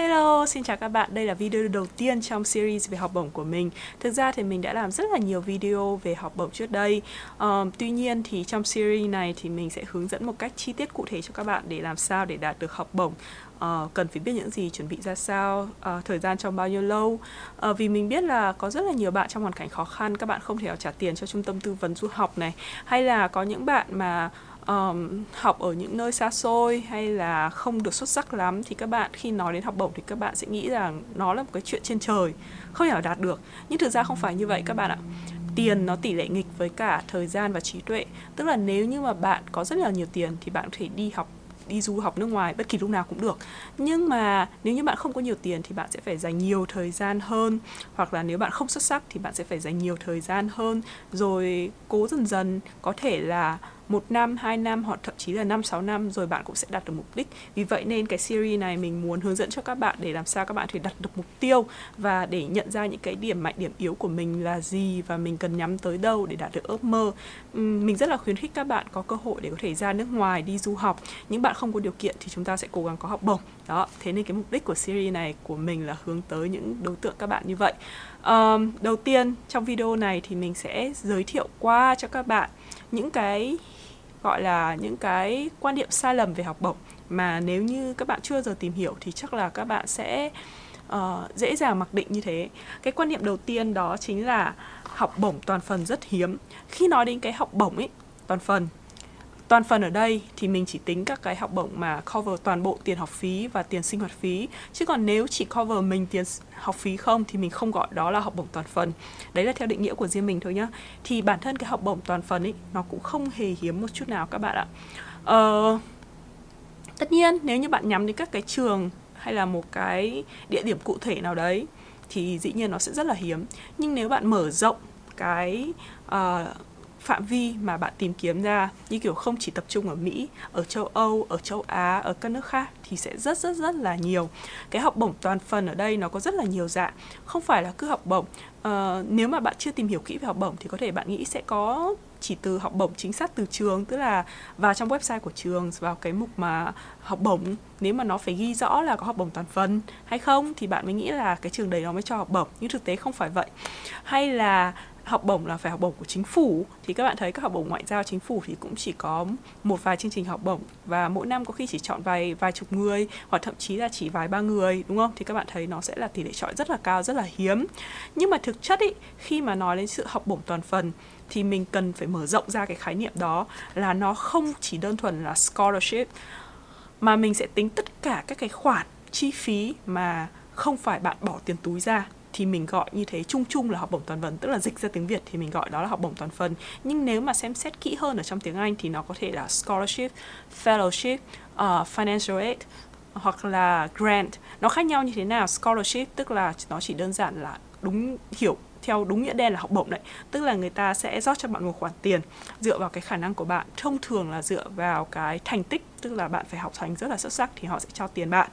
Hello, xin chào các bạn. Đây là video đầu tiên trong series về học bổng của mình. Thực ra thì mình đã làm rất là nhiều video về học bổng trước đây. Um, tuy nhiên thì trong series này thì mình sẽ hướng dẫn một cách chi tiết cụ thể cho các bạn để làm sao để đạt được học bổng. Uh, cần phải biết những gì, chuẩn bị ra sao, uh, thời gian trong bao nhiêu lâu. Uh, vì mình biết là có rất là nhiều bạn trong hoàn cảnh khó khăn, các bạn không thể trả tiền cho trung tâm tư vấn du học này, hay là có những bạn mà um, học ở những nơi xa xôi hay là không được xuất sắc lắm thì các bạn khi nói đến học bổng thì các bạn sẽ nghĩ rằng nó là một cái chuyện trên trời không thể nào đạt được. Nhưng thực ra không phải như vậy các bạn ạ. Tiền nó tỷ lệ nghịch với cả thời gian và trí tuệ. Tức là nếu như mà bạn có rất là nhiều tiền thì bạn có thể đi học đi du học nước ngoài bất kỳ lúc nào cũng được. Nhưng mà nếu như bạn không có nhiều tiền thì bạn sẽ phải dành nhiều thời gian hơn. Hoặc là nếu bạn không xuất sắc thì bạn sẽ phải dành nhiều thời gian hơn. Rồi cố dần dần có thể là một năm, hai năm hoặc thậm chí là năm sáu năm rồi bạn cũng sẽ đạt được mục đích. Vì vậy nên cái series này mình muốn hướng dẫn cho các bạn để làm sao các bạn thể đạt được mục tiêu và để nhận ra những cái điểm mạnh điểm yếu của mình là gì và mình cần nhắm tới đâu để đạt được ước mơ. Mình rất là khuyến khích các bạn có cơ hội để có thể ra nước ngoài đi du học. Những bạn không có điều kiện thì chúng ta sẽ cố gắng có học bổng. Đó, thế nên cái mục đích của series này của mình là hướng tới những đối tượng các bạn như vậy. Um, đầu tiên trong video này thì mình sẽ giới thiệu qua cho các bạn những cái gọi là những cái quan niệm sai lầm về học bổng mà nếu như các bạn chưa giờ tìm hiểu thì chắc là các bạn sẽ uh, dễ dàng mặc định như thế. Cái quan niệm đầu tiên đó chính là học bổng toàn phần rất hiếm. Khi nói đến cái học bổng ấy toàn phần toàn phần ở đây thì mình chỉ tính các cái học bổng mà cover toàn bộ tiền học phí và tiền sinh hoạt phí. Chứ còn nếu chỉ cover mình tiền học phí không thì mình không gọi đó là học bổng toàn phần. Đấy là theo định nghĩa của riêng mình thôi nhá. Thì bản thân cái học bổng toàn phần ấy nó cũng không hề hiếm một chút nào các bạn ạ. Ờ, tất nhiên nếu như bạn nhắm đến các cái trường hay là một cái địa điểm cụ thể nào đấy thì dĩ nhiên nó sẽ rất là hiếm. Nhưng nếu bạn mở rộng cái uh, phạm vi mà bạn tìm kiếm ra như kiểu không chỉ tập trung ở Mỹ, ở châu Âu, ở châu Á, ở các nước khác thì sẽ rất rất rất là nhiều. Cái học bổng toàn phần ở đây nó có rất là nhiều dạng, không phải là cứ học bổng. Uh, nếu mà bạn chưa tìm hiểu kỹ về học bổng thì có thể bạn nghĩ sẽ có chỉ từ học bổng chính xác từ trường tức là vào trong website của trường vào cái mục mà học bổng nếu mà nó phải ghi rõ là có học bổng toàn phần hay không thì bạn mới nghĩ là cái trường đấy nó mới cho học bổng nhưng thực tế không phải vậy hay là học bổng là phải học bổng của chính phủ. Thì các bạn thấy các học bổng ngoại giao chính phủ thì cũng chỉ có một vài chương trình học bổng và mỗi năm có khi chỉ chọn vài vài chục người hoặc thậm chí là chỉ vài ba người, đúng không? Thì các bạn thấy nó sẽ là tỷ lệ chọi rất là cao, rất là hiếm. Nhưng mà thực chất ý, khi mà nói đến sự học bổng toàn phần thì mình cần phải mở rộng ra cái khái niệm đó là nó không chỉ đơn thuần là scholarship, mà mình sẽ tính tất cả các cái khoản chi phí mà không phải bạn bỏ tiền túi ra thì mình gọi như thế chung chung là học bổng toàn phần tức là dịch ra tiếng Việt thì mình gọi đó là học bổng toàn phần. Nhưng nếu mà xem xét kỹ hơn ở trong tiếng Anh thì nó có thể là scholarship, fellowship, uh, financial aid hoặc là grant. Nó khác nhau như thế nào? Scholarship tức là nó chỉ đơn giản là đúng hiểu theo đúng nghĩa đen là học bổng đấy. Tức là người ta sẽ rót cho bạn một khoản tiền dựa vào cái khả năng của bạn. Thông thường là dựa vào cái thành tích tức là bạn phải học hành rất là xuất sắc thì họ sẽ cho tiền bạn.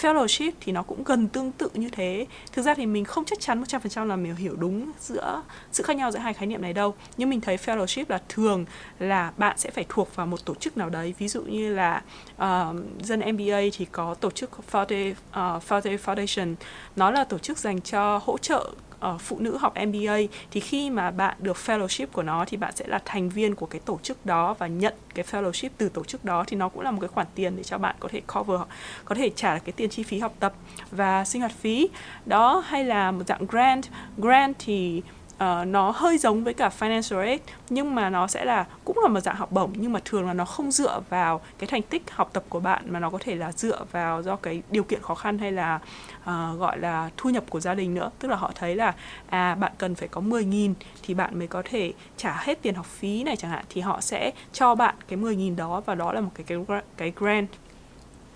Fellowship thì nó cũng gần tương tự như thế. Thực ra thì mình không chắc chắn 100% là mình hiểu đúng giữa sự khác nhau giữa hai khái niệm này đâu. Nhưng mình thấy fellowship là thường là bạn sẽ phải thuộc vào một tổ chức nào đấy. Ví dụ như là uh, dân MBA thì có tổ chức Faraday, uh, Faraday Foundation. Nó là tổ chức dành cho hỗ trợ uh, phụ nữ học MBA thì khi mà bạn được fellowship của nó thì bạn sẽ là thành viên của cái tổ chức đó và nhận cái fellowship từ tổ chức đó thì nó cũng là một cái khoản tiền để cho bạn có thể cover có thể trả cái tiền chi phí học tập và sinh hoạt phí. Đó hay là một dạng grant. Grant thì uh, nó hơi giống với cả financial aid nhưng mà nó sẽ là cũng là một dạng học bổng nhưng mà thường là nó không dựa vào cái thành tích học tập của bạn mà nó có thể là dựa vào do cái điều kiện khó khăn hay là uh, gọi là thu nhập của gia đình nữa. Tức là họ thấy là à bạn cần phải có 10.000 thì bạn mới có thể trả hết tiền học phí này chẳng hạn thì họ sẽ cho bạn cái 10.000 đó và đó là một cái cái cái grant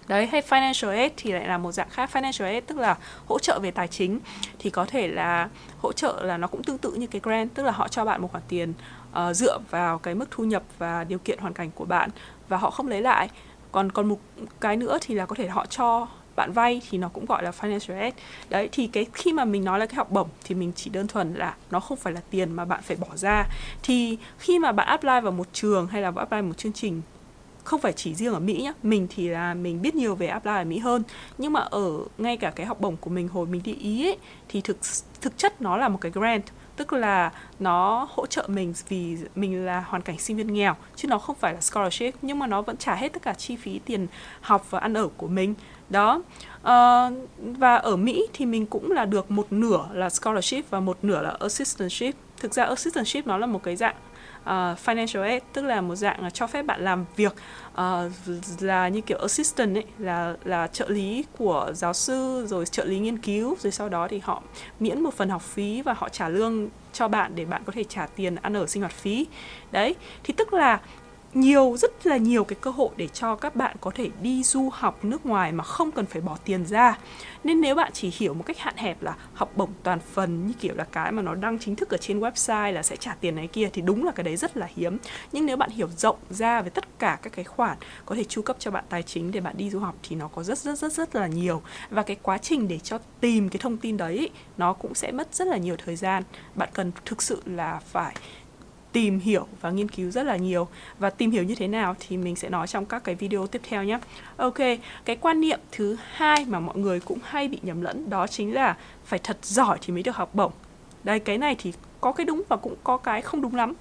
đấy hay financial aid thì lại là một dạng khác. Financial aid tức là hỗ trợ về tài chính. Thì có thể là hỗ trợ là nó cũng tương tự như cái grant tức là họ cho bạn một khoản tiền uh, dựa vào cái mức thu nhập và điều kiện hoàn cảnh của bạn và họ không lấy lại. Còn còn một cái nữa thì là có thể họ cho bạn vay thì nó cũng gọi là financial aid. Đấy thì cái khi mà mình nói là cái học bổng thì mình chỉ đơn thuần là nó không phải là tiền mà bạn phải bỏ ra. Thì khi mà bạn apply vào một trường hay là bạn apply một chương trình không phải chỉ riêng ở Mỹ nhá. Mình thì là mình biết nhiều về apply ở Mỹ hơn. Nhưng mà ở ngay cả cái học bổng của mình hồi mình đi Ý ấy, thì thực thực chất nó là một cái grant. Tức là nó hỗ trợ mình vì mình là hoàn cảnh sinh viên nghèo chứ nó không phải là scholarship. Nhưng mà nó vẫn trả hết tất cả chi phí tiền học và ăn ở của mình. Đó. Uh, và ở Mỹ thì mình cũng là được một nửa là scholarship và một nửa là assistantship. Thực ra assistantship nó là một cái dạng uh, financial aid tức là một dạng cho phép bạn làm việc uh, là như kiểu assistant ấy là là trợ lý của giáo sư rồi trợ lý nghiên cứu rồi sau đó thì họ miễn một phần học phí và họ trả lương cho bạn để bạn có thể trả tiền ăn ở sinh hoạt phí. Đấy thì tức là nhiều, rất là nhiều cái cơ hội để cho các bạn có thể đi du học nước ngoài mà không cần phải bỏ tiền ra. Nên nếu bạn chỉ hiểu một cách hạn hẹp là học bổng toàn phần, như kiểu là cái mà nó đăng chính thức ở trên website là sẽ trả tiền này kia thì đúng là cái đấy rất là hiếm. Nhưng nếu bạn hiểu rộng ra về tất cả các cái khoản có thể chu cấp cho bạn tài chính để bạn đi du học thì nó có rất rất rất rất là nhiều. Và cái quá trình để cho tìm cái thông tin đấy, nó cũng sẽ mất rất là nhiều thời gian. Bạn cần thực sự là phải tìm hiểu và nghiên cứu rất là nhiều và tìm hiểu như thế nào thì mình sẽ nói trong các cái video tiếp theo nhé. Ok, cái quan niệm thứ hai mà mọi người cũng hay bị nhầm lẫn đó chính là phải thật giỏi thì mới được học bổng. Đây cái này thì có cái đúng và cũng có cái không đúng lắm.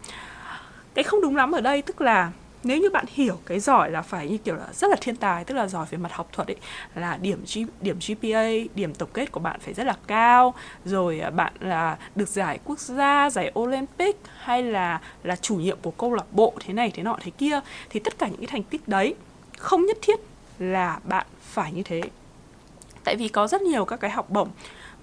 Cái không đúng lắm ở đây tức là nếu như bạn hiểu cái giỏi là phải như kiểu là rất là thiên tài tức là giỏi về mặt học thuật ấy là điểm G, điểm GPA điểm tổng kết của bạn phải rất là cao rồi à, bạn là được giải quốc gia giải Olympic hay là là chủ nhiệm của câu lạc bộ thế này thế nọ thế kia thì tất cả những cái thành tích đấy không nhất thiết là bạn phải như thế. Tại vì có rất nhiều các cái học bổng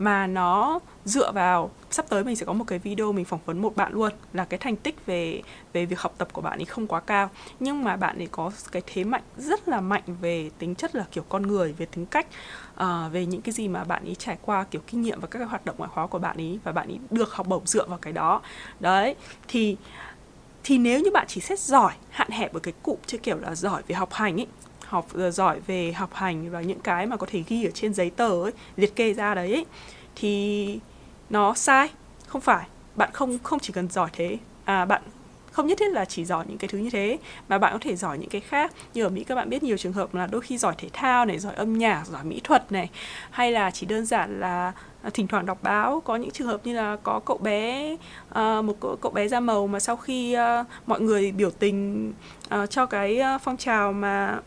mà nó dựa vào sắp tới mình sẽ có một cái video mình phỏng vấn một bạn luôn là cái thành tích về về việc học tập của bạn ấy không quá cao. Nhưng mà bạn ấy có cái thế mạnh rất là mạnh về tính chất là kiểu con người về tính cách uh, về những cái gì mà bạn ấy trải qua kiểu kinh nghiệm và các cái hoạt động ngoại khóa của bạn ấy và bạn ấy được học bổng dựa vào cái đó. Đấy thì thì nếu như bạn chỉ xét giỏi hạn hẹp ở cái cụm chứ kiểu là giỏi về học hành ấy học ờ, giỏi về học hành và những cái mà có thể ghi ở trên giấy tờ ấy liệt kê ra đấy ấy, thì nó sai. Không phải bạn không không chỉ cần giỏi thế. À bạn không nhất thiết là chỉ giỏi những cái thứ như thế mà bạn có thể giỏi những cái khác. Như ở Mỹ các bạn biết nhiều trường hợp là đôi khi giỏi thể thao này giỏi âm nhạc giỏi mỹ thuật này hay là chỉ đơn giản là à, thỉnh thoảng đọc báo. Có những trường hợp như là có cậu bé uh, một cậu, cậu bé da màu mà sau khi uh, mọi người biểu tình uh, cho cái uh, phong trào mà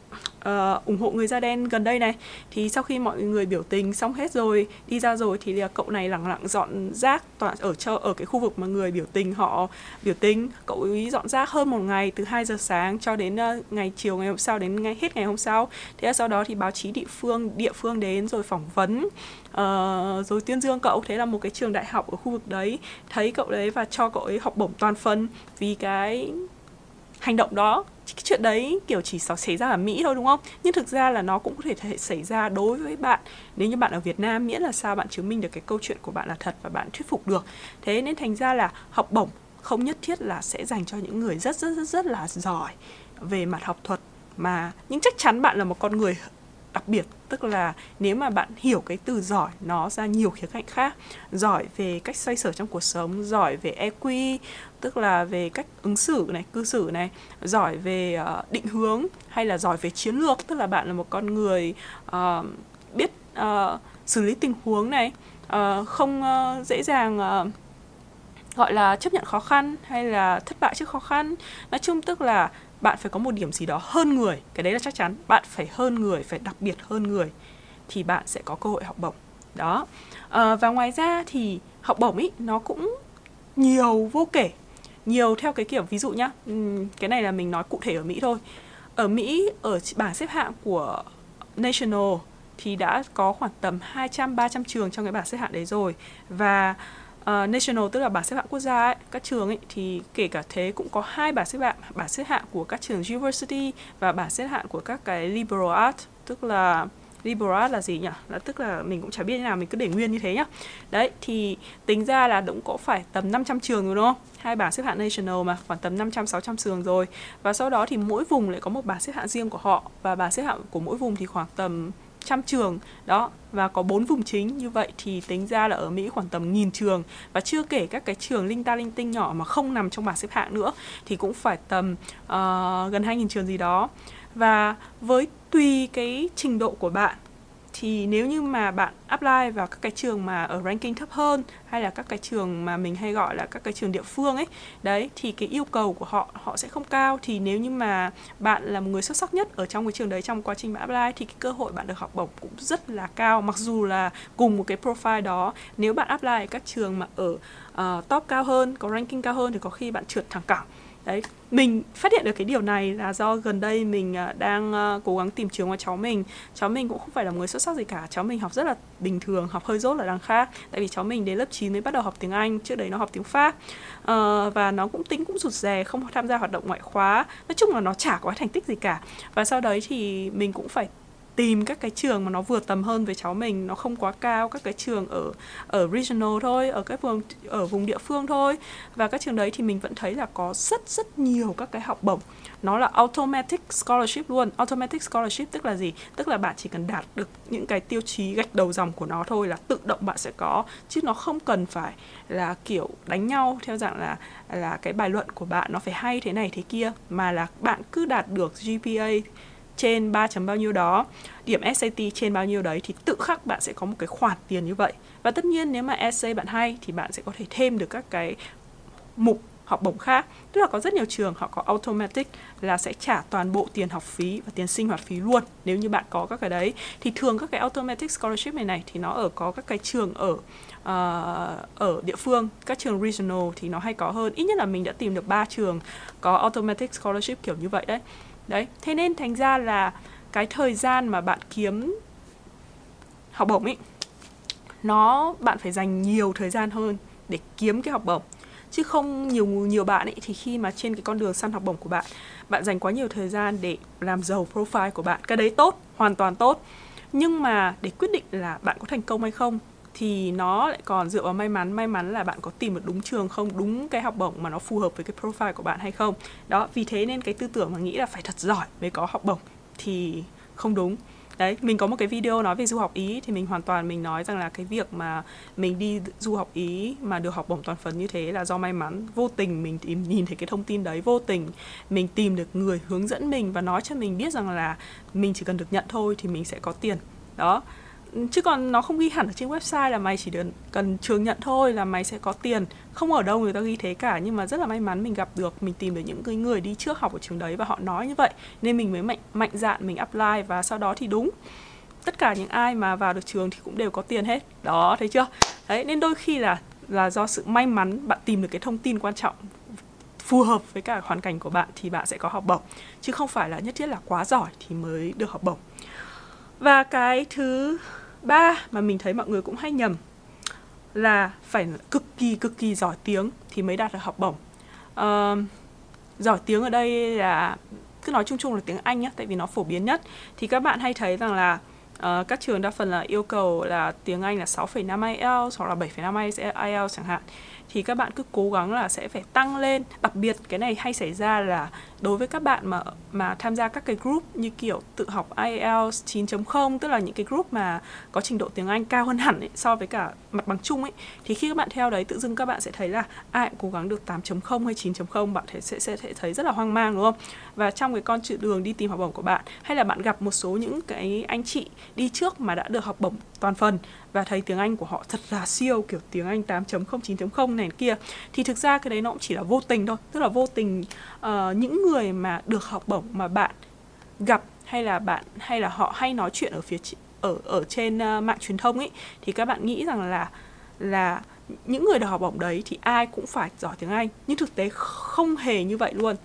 uh, ủng hộ người da đen gần đây này. Thì sau khi mọi người biểu tình xong hết rồi đi ra rồi thì là cậu này lẳng lặng dọn rác toàn ở cho ở cái khu vực mà người biểu tình họ biểu tình. Cậu ấy dọn rác hơn một ngày từ 2 giờ sáng cho đến uh, ngày chiều ngày hôm sau đến ngày hết ngày hôm sau. Thế là sau đó thì báo chí địa phương địa phương đến rồi phỏng vấn uh, rồi tuyên dương cậu. Thế là một cái trường đại học ở khu vực đấy thấy cậu đấy và cho cậu ấy học bổng toàn phần. Vì cái hành động đó cái chuyện đấy kiểu chỉ xảy ra ở Mỹ thôi đúng không? Nhưng thực ra là nó cũng có thể, thể xảy ra đối với bạn nếu như bạn ở Việt Nam miễn là sao bạn chứng minh được cái câu chuyện của bạn là thật và bạn thuyết phục được. Thế nên thành ra là học bổng không nhất thiết là sẽ dành cho những người rất rất rất rất là giỏi về mặt học thuật mà nhưng chắc chắn bạn là một con người đặc biệt tức là nếu mà bạn hiểu cái từ giỏi nó ra nhiều khía cạnh khác giỏi về cách xoay sở trong cuộc sống giỏi về EQ tức là về cách ứng xử này cư xử này giỏi về uh, định hướng hay là giỏi về chiến lược tức là bạn là một con người uh, biết uh, xử lý tình huống này uh, không uh, dễ dàng uh, gọi là chấp nhận khó khăn hay là thất bại trước khó khăn. Nói chung tức là bạn phải có một điểm gì đó hơn người cái đấy là chắc chắn. Bạn phải hơn người phải đặc biệt hơn người thì bạn sẽ có cơ hội học bổng. Đó. À, và ngoài ra thì học bổng ý nó cũng nhiều vô kể. Nhiều theo cái kiểu ví dụ nhá cái này là mình nói cụ thể ở Mỹ thôi. Ở Mỹ ở bảng xếp hạng của National thì đã có khoảng tầm 200 300 trường trong cái bảng xếp hạng đấy rồi. Và uh, national tức là bảng xếp hạng quốc gia ấy, các trường ấy thì kể cả thế cũng có hai bảng xếp hạng bảng xếp hạng của các trường university và bảng xếp hạng của các cái liberal art tức là liberal art là gì nhỉ? Là tức là mình cũng chả biết như nào mình cứ để nguyên như thế nhá. Đấy thì tính ra là cũng có phải tầm 500 trường rồi đúng không? Hai bảng xếp hạng national mà khoảng tầm 500 600 trường rồi. Và sau đó thì mỗi vùng lại có một bảng xếp hạng riêng của họ. Và bảng xếp hạng của mỗi vùng thì khoảng tầm trăm trường. Đó và có bốn vùng chính. Như vậy thì tính ra là ở Mỹ khoảng tầm nghìn trường. Và chưa kể các cái trường linh ta linh tinh nhỏ mà không nằm trong bảng xếp hạng nữa thì cũng phải tầm uh, gần 2.000 trường gì đó. Và với tùy cái trình độ của bạn thì nếu như mà bạn apply vào các cái trường mà ở ranking thấp hơn hay là các cái trường mà mình hay gọi là các cái trường địa phương ấy đấy thì cái yêu cầu của họ họ sẽ không cao. Thì nếu như mà bạn là một người xuất sắc nhất ở trong cái trường đấy trong quá trình bạn apply thì cái cơ hội bạn được học bổng cũng rất là cao. Mặc dù là cùng một cái profile đó nếu bạn apply các trường mà ở uh, top cao hơn có ranking cao hơn thì có khi bạn trượt thẳng cẳng đấy mình phát hiện được cái điều này là do gần đây mình à, đang à, cố gắng tìm trường cho cháu mình. Cháu mình cũng không phải là người xuất sắc gì cả cháu mình học rất là bình thường học hơi dốt là đằng khác. Tại vì cháu mình đến lớp 9 mới bắt đầu học tiếng Anh trước đấy nó học tiếng Pháp. À, và nó cũng tính cũng rụt rè không tham gia hoạt động ngoại khóa. Nói chung là nó chả có thành tích gì cả. Và sau đấy thì mình cũng phải tìm các cái trường mà nó vừa tầm hơn với cháu mình, nó không quá cao, các cái trường ở ở regional thôi, ở cái vùng, ở vùng địa phương thôi. Và các trường đấy thì mình vẫn thấy là có rất rất nhiều các cái học bổng. Nó là automatic scholarship luôn. Automatic scholarship tức là gì? Tức là bạn chỉ cần đạt được những cái tiêu chí gạch đầu dòng của nó thôi là tự động bạn sẽ có. Chứ nó không cần phải là kiểu đánh nhau theo dạng là là cái bài luận của bạn nó phải hay thế này thế kia, mà là bạn cứ đạt được GPA trên 3 chấm bao nhiêu đó, điểm SAT trên bao nhiêu đấy thì tự khắc bạn sẽ có một cái khoản tiền như vậy. Và tất nhiên nếu mà essay bạn hay thì bạn sẽ có thể thêm được các cái mục học bổng khác. Tức là có rất nhiều trường họ có automatic là sẽ trả toàn bộ tiền học phí và tiền sinh hoạt phí luôn nếu như bạn có các cái đấy. Thì thường các cái automatic scholarship này này thì nó ở có các cái trường ở uh, ở địa phương, các trường regional thì nó hay có hơn. Ít nhất là mình đã tìm được 3 trường có automatic scholarship kiểu như vậy đấy đấy, thế nên thành ra là cái thời gian mà bạn kiếm học bổng ấy nó, bạn phải dành nhiều thời gian hơn để kiếm cái học bổng. Chứ không nhiều nhiều bạn ấy thì khi mà trên cái con đường săn học bổng của bạn bạn dành quá nhiều thời gian để làm giàu profile của bạn, cái đấy tốt, hoàn toàn tốt. Nhưng mà để quyết định là bạn có thành công hay không thì nó lại còn dựa vào may mắn may mắn là bạn có tìm được đúng trường không, đúng cái học bổng mà nó phù hợp với cái profile của bạn hay không. Đó, vì thế nên cái tư tưởng mà nghĩ là phải thật giỏi mới có học bổng thì không đúng. Đấy, mình có một cái video nói về du học ý thì mình hoàn toàn mình nói rằng là cái việc mà mình đi du học ý mà được học bổng toàn phần như thế là do may mắn. Vô tình mình tìm, nhìn thấy cái thông tin đấy, vô tình mình tìm được người hướng dẫn mình và nói cho mình biết rằng là mình chỉ cần được nhận thôi thì mình sẽ có tiền. Đó chứ còn nó không ghi hẳn ở trên website là mày chỉ được cần trường nhận thôi là mày sẽ có tiền. Không ở đâu người ta ghi thế cả, nhưng mà rất là may mắn mình gặp được, mình tìm được những cái người đi trước học ở trường đấy và họ nói như vậy. Nên mình mới mạnh mạnh dạn mình apply và sau đó thì đúng, tất cả những ai mà vào được trường thì cũng đều có tiền hết. Đó, thấy chưa? Đấy, nên đôi khi là là do sự may mắn bạn tìm được cái thông tin quan trọng, phù hợp với cả hoàn cảnh của bạn thì bạn sẽ có học bổng. Chứ không phải là nhất thiết là quá giỏi thì mới được học bổng. Và cái thứ ba mà mình thấy mọi người cũng hay nhầm là phải cực kỳ cực kỳ giỏi tiếng thì mới đạt được học bổng. Uh, giỏi tiếng ở đây là cứ nói chung chung là tiếng Anh nhé tại vì nó phổ biến nhất. Thì các bạn hay thấy rằng là uh, các trường đa phần là yêu cầu là tiếng Anh là 6,5 IELTS hoặc là 7,5 IELTS chẳng hạn thì các bạn cứ cố gắng là sẽ phải tăng lên đặc biệt cái này hay xảy ra là đối với các bạn mà mà tham gia các cái group như kiểu tự học IELTS 9.0 tức là những cái group mà có trình độ tiếng Anh cao hơn hẳn ấy, so với cả mặt bằng chung ấy thì khi các bạn theo đấy tự dưng các bạn sẽ thấy là ai cũng cố gắng được 8.0 hay 9.0 bạn sẽ, sẽ sẽ thấy rất là hoang mang đúng không? Và trong cái con chữ đường đi tìm học bổng của bạn hay là bạn gặp một số những cái anh chị đi trước mà đã được học bổng toàn phần và thấy tiếng Anh của họ thật là siêu kiểu tiếng Anh 8.0 9.0 này kia thì thực ra cái đấy nó cũng chỉ là vô tình thôi. Tức là vô tình uh, những người mà được học bổng mà bạn gặp hay là bạn hay là họ hay nói chuyện ở phía ở ở trên uh, mạng truyền thông ấy thì các bạn nghĩ rằng là là những người được học bổng đấy thì ai cũng phải giỏi tiếng Anh. Nhưng thực tế không hề như vậy luôn.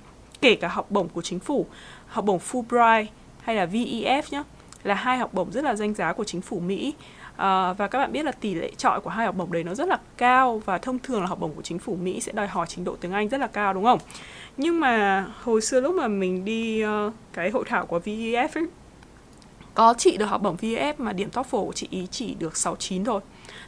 Kể cả học bổng của chính phủ học bổng Fulbright hay là VEF nhé là hai học bổng rất là danh giá của chính phủ Mỹ. À, và các bạn biết là tỷ lệ trọi của hai học bổng đấy nó rất là cao và thông thường là học bổng của chính phủ Mỹ sẽ đòi hỏi trình độ tiếng Anh rất là cao đúng không? Nhưng mà hồi xưa lúc mà mình đi uh, cái hội thảo của VEF ấy, có chị được học bổng VEF mà điểm TOEFL của chị ý chỉ được 69 thôi.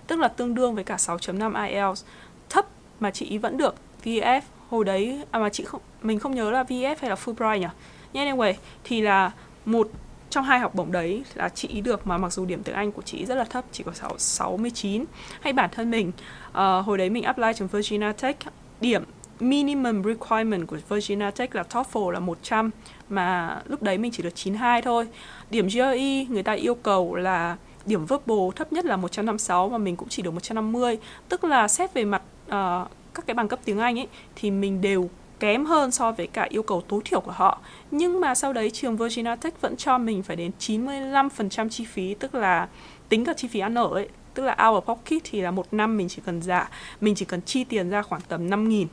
Tức là tương đương với cả 6.5 IELTS. Thấp mà chị ý vẫn được VEF hồi đấy à mà chị không mình không nhớ là VEF hay là Fulbright nhỉ. Nhưng anyway thì là một trong hai học bổng đấy là chị được mà mặc dù điểm tiếng Anh của chị rất là thấp chỉ có 6, 69 hay bản thân mình uh, hồi đấy mình apply trường Virginia Tech điểm minimum requirement của Virginia Tech là TOEFL là 100 mà lúc đấy mình chỉ được 92 thôi. Điểm GRE người ta yêu cầu là điểm verbal thấp nhất là 156 mà mình cũng chỉ được 150, tức là xét về mặt uh, các cái bằng cấp tiếng Anh ấy thì mình đều kém hơn so với cả yêu cầu tối thiểu của họ. Nhưng mà sau đấy trường Virginia Tech vẫn cho mình phải đến 95% chi phí, tức là tính cả chi phí ăn ở ấy, tức là out of pocket thì là một năm mình chỉ cần giả, mình chỉ cần chi tiền ra khoảng tầm 5 nghìn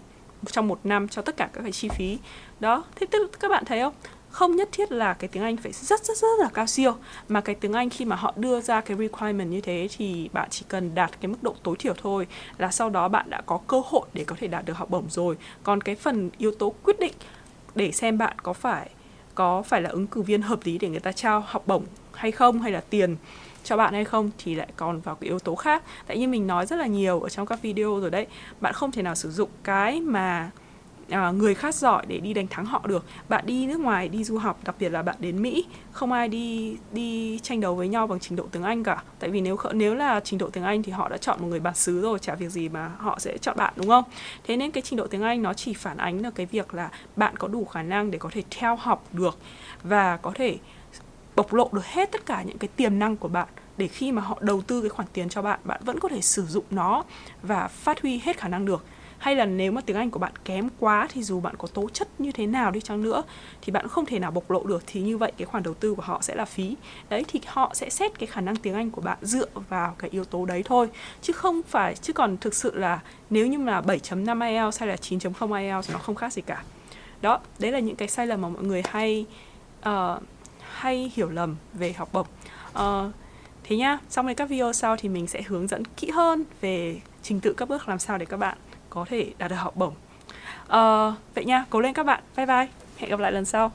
trong một năm cho tất cả các cái chi phí. Đó, thế tức các bạn thấy không? Không nhất thiết là cái tiếng Anh phải rất rất rất là cao siêu, mà cái tiếng Anh khi mà họ đưa ra cái requirement như thế thì bạn chỉ cần đạt cái mức độ tối thiểu thôi, là sau đó bạn đã có cơ hội để có thể đạt được học bổng rồi. Còn cái phần yếu tố quyết định để xem bạn có phải có phải là ứng cử viên hợp lý để người ta trao học bổng hay không, hay là tiền cho bạn hay không, thì lại còn vào cái yếu tố khác. Tại như mình nói rất là nhiều ở trong các video rồi đấy, bạn không thể nào sử dụng cái mà à, người khác giỏi để đi đánh thắng họ được. Bạn đi nước ngoài đi du học đặc biệt là bạn đến mỹ không ai đi đi tranh đấu với nhau bằng trình độ tiếng anh cả. Tại vì nếu nếu là trình độ tiếng anh thì họ đã chọn một người bản xứ rồi chả việc gì mà họ sẽ chọn bạn đúng không? Thế nên cái trình độ tiếng anh nó chỉ phản ánh được cái việc là bạn có đủ khả năng để có thể theo học được và có thể bộc lộ được hết tất cả những cái tiềm năng của bạn. Để khi mà họ đầu tư cái khoản tiền cho bạn bạn vẫn có thể sử dụng nó và phát huy hết khả năng được hay là nếu mà tiếng Anh của bạn kém quá thì dù bạn có tố chất như thế nào đi chăng nữa thì bạn không thể nào bộc lộ được thì như vậy cái khoản đầu tư của họ sẽ là phí. Đấy thì họ sẽ xét cái khả năng tiếng Anh của bạn dựa vào cái yếu tố đấy thôi. Chứ không phải chứ còn thực sự là nếu như là 7.5 IELTS hay là 9.0 IELTS nó không khác gì cả. Đó đấy là những cái sai lầm mà mọi người hay uh, hay hiểu lầm về học bổng. Uh, thế nhá xong rồi các video sau thì mình sẽ hướng dẫn kỹ hơn về trình tự các bước làm sao để các bạn có thể đạt được học bổng. Uh, vậy nha cố lên các bạn. Bye bye. Hẹn gặp lại lần sau.